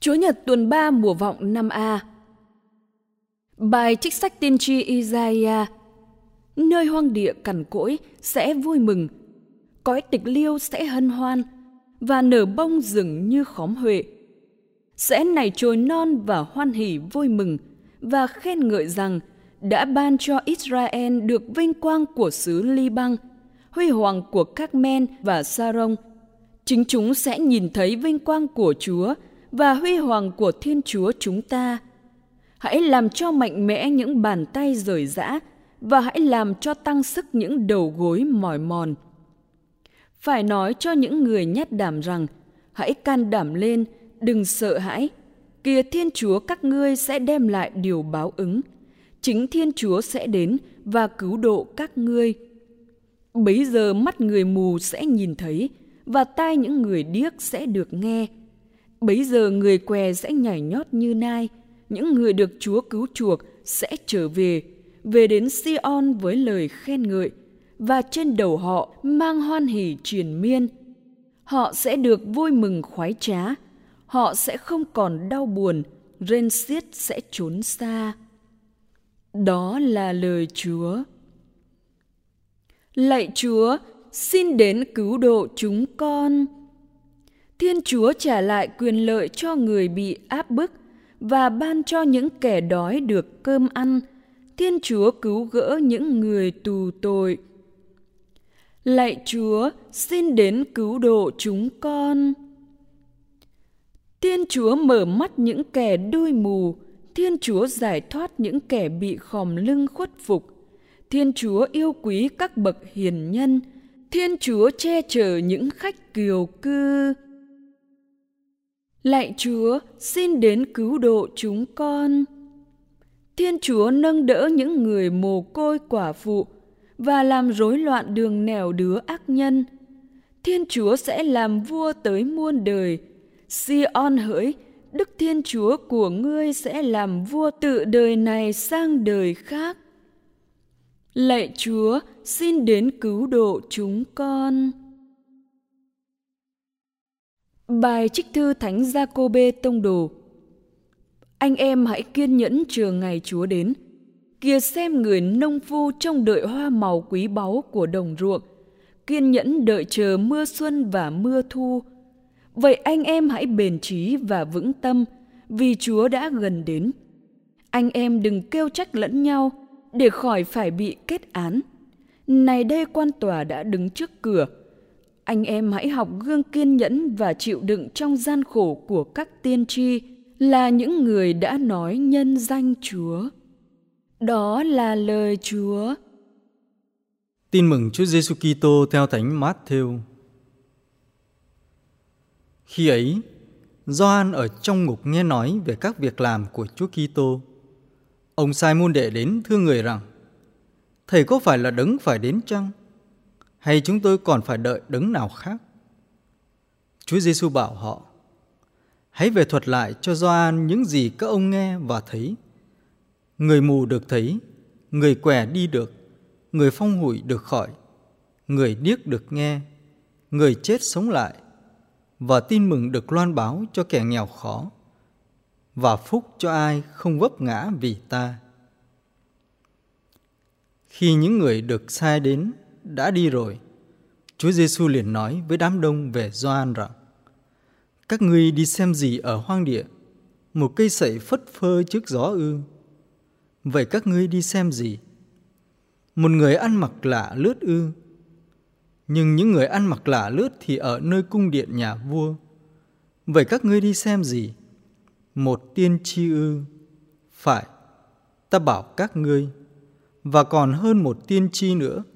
Chúa Nhật tuần 3 mùa vọng 5A Bài trích sách tiên tri Isaiah Nơi hoang địa cằn cỗi sẽ vui mừng, cõi tịch liêu sẽ hân hoan, và nở bông rừng như khóm huệ. Sẽ nảy trồi non và hoan hỉ vui mừng, và khen ngợi rằng đã ban cho Israel được vinh quang của xứ Liban, huy hoàng của các men và Saron. Chính chúng sẽ nhìn thấy vinh quang của Chúa và huy hoàng của Thiên Chúa chúng ta. Hãy làm cho mạnh mẽ những bàn tay rời rã và hãy làm cho tăng sức những đầu gối mỏi mòn. Phải nói cho những người nhát đảm rằng, hãy can đảm lên, đừng sợ hãi. Kìa Thiên Chúa các ngươi sẽ đem lại điều báo ứng. Chính Thiên Chúa sẽ đến và cứu độ các ngươi. Bấy giờ mắt người mù sẽ nhìn thấy và tai những người điếc sẽ được nghe. Bấy giờ người què sẽ nhảy nhót như nai, những người được Chúa cứu chuộc sẽ trở về, về đến Sion với lời khen ngợi, và trên đầu họ mang hoan hỷ triền miên. Họ sẽ được vui mừng khoái trá, họ sẽ không còn đau buồn, rên xiết sẽ trốn xa. Đó là lời Chúa. Lạy Chúa, xin đến cứu độ chúng con. Thiên Chúa trả lại quyền lợi cho người bị áp bức và ban cho những kẻ đói được cơm ăn. Thiên Chúa cứu gỡ những người tù tội. Lạy Chúa, xin đến cứu độ chúng con. Thiên Chúa mở mắt những kẻ đuôi mù, Thiên Chúa giải thoát những kẻ bị khòm lưng khuất phục. Thiên Chúa yêu quý các bậc hiền nhân, Thiên Chúa che chở những khách kiều cư. Lạy Chúa, xin đến cứu độ chúng con. Thiên Chúa nâng đỡ những người mồ côi quả phụ và làm rối loạn đường nẻo đứa ác nhân. Thiên Chúa sẽ làm vua tới muôn đời. Sion hỡi, Đức Thiên Chúa của ngươi sẽ làm vua tự đời này sang đời khác. Lạy Chúa, xin đến cứu độ chúng con. Bài trích thư Thánh Gia-cô-bê Tông Đồ Anh em hãy kiên nhẫn chờ ngày Chúa đến. Kìa xem người nông phu trông đợi hoa màu quý báu của đồng ruộng, kiên nhẫn đợi chờ mưa xuân và mưa thu. Vậy anh em hãy bền trí và vững tâm, vì Chúa đã gần đến. Anh em đừng kêu trách lẫn nhau, để khỏi phải bị kết án. Này đây quan tòa đã đứng trước cửa, anh em hãy học gương kiên nhẫn và chịu đựng trong gian khổ của các tiên tri là những người đã nói nhân danh Chúa. Đó là lời Chúa. Tin mừng Chúa Giêsu Kitô theo Thánh Matthew. Khi ấy, Gioan ở trong ngục nghe nói về các việc làm của Chúa Kitô. Ông sai môn đệ đến thưa người rằng: Thầy có phải là đấng phải đến chăng? Hay chúng tôi còn phải đợi đấng nào khác? Chúa Giêsu bảo họ: Hãy về thuật lại cho Gioan những gì các ông nghe và thấy. Người mù được thấy, người què đi được, người phong hủi được khỏi, người điếc được nghe, người chết sống lại và tin mừng được loan báo cho kẻ nghèo khó và phúc cho ai không vấp ngã vì ta. Khi những người được sai đến đã đi rồi, Chúa Giêsu liền nói với đám đông về Gioan rằng: Các ngươi đi xem gì ở hoang địa? Một cây sậy phất phơ trước gió ư? Vậy các ngươi đi xem gì? Một người ăn mặc lạ lướt ư? Nhưng những người ăn mặc lạ lướt thì ở nơi cung điện nhà vua. Vậy các ngươi đi xem gì? Một tiên tri ư? Phải, ta bảo các ngươi, và còn hơn một tiên tri nữa –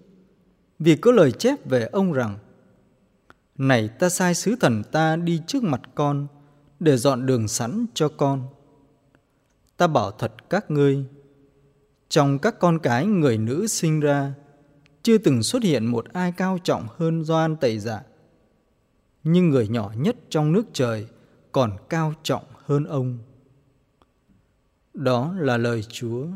vì có lời chép về ông rằng Này ta sai sứ thần ta đi trước mặt con để dọn đường sẵn cho con. Ta bảo thật các ngươi, trong các con cái người nữ sinh ra, chưa từng xuất hiện một ai cao trọng hơn Doan Tẩy Dạ. Nhưng người nhỏ nhất trong nước trời còn cao trọng hơn ông. Đó là lời Chúa.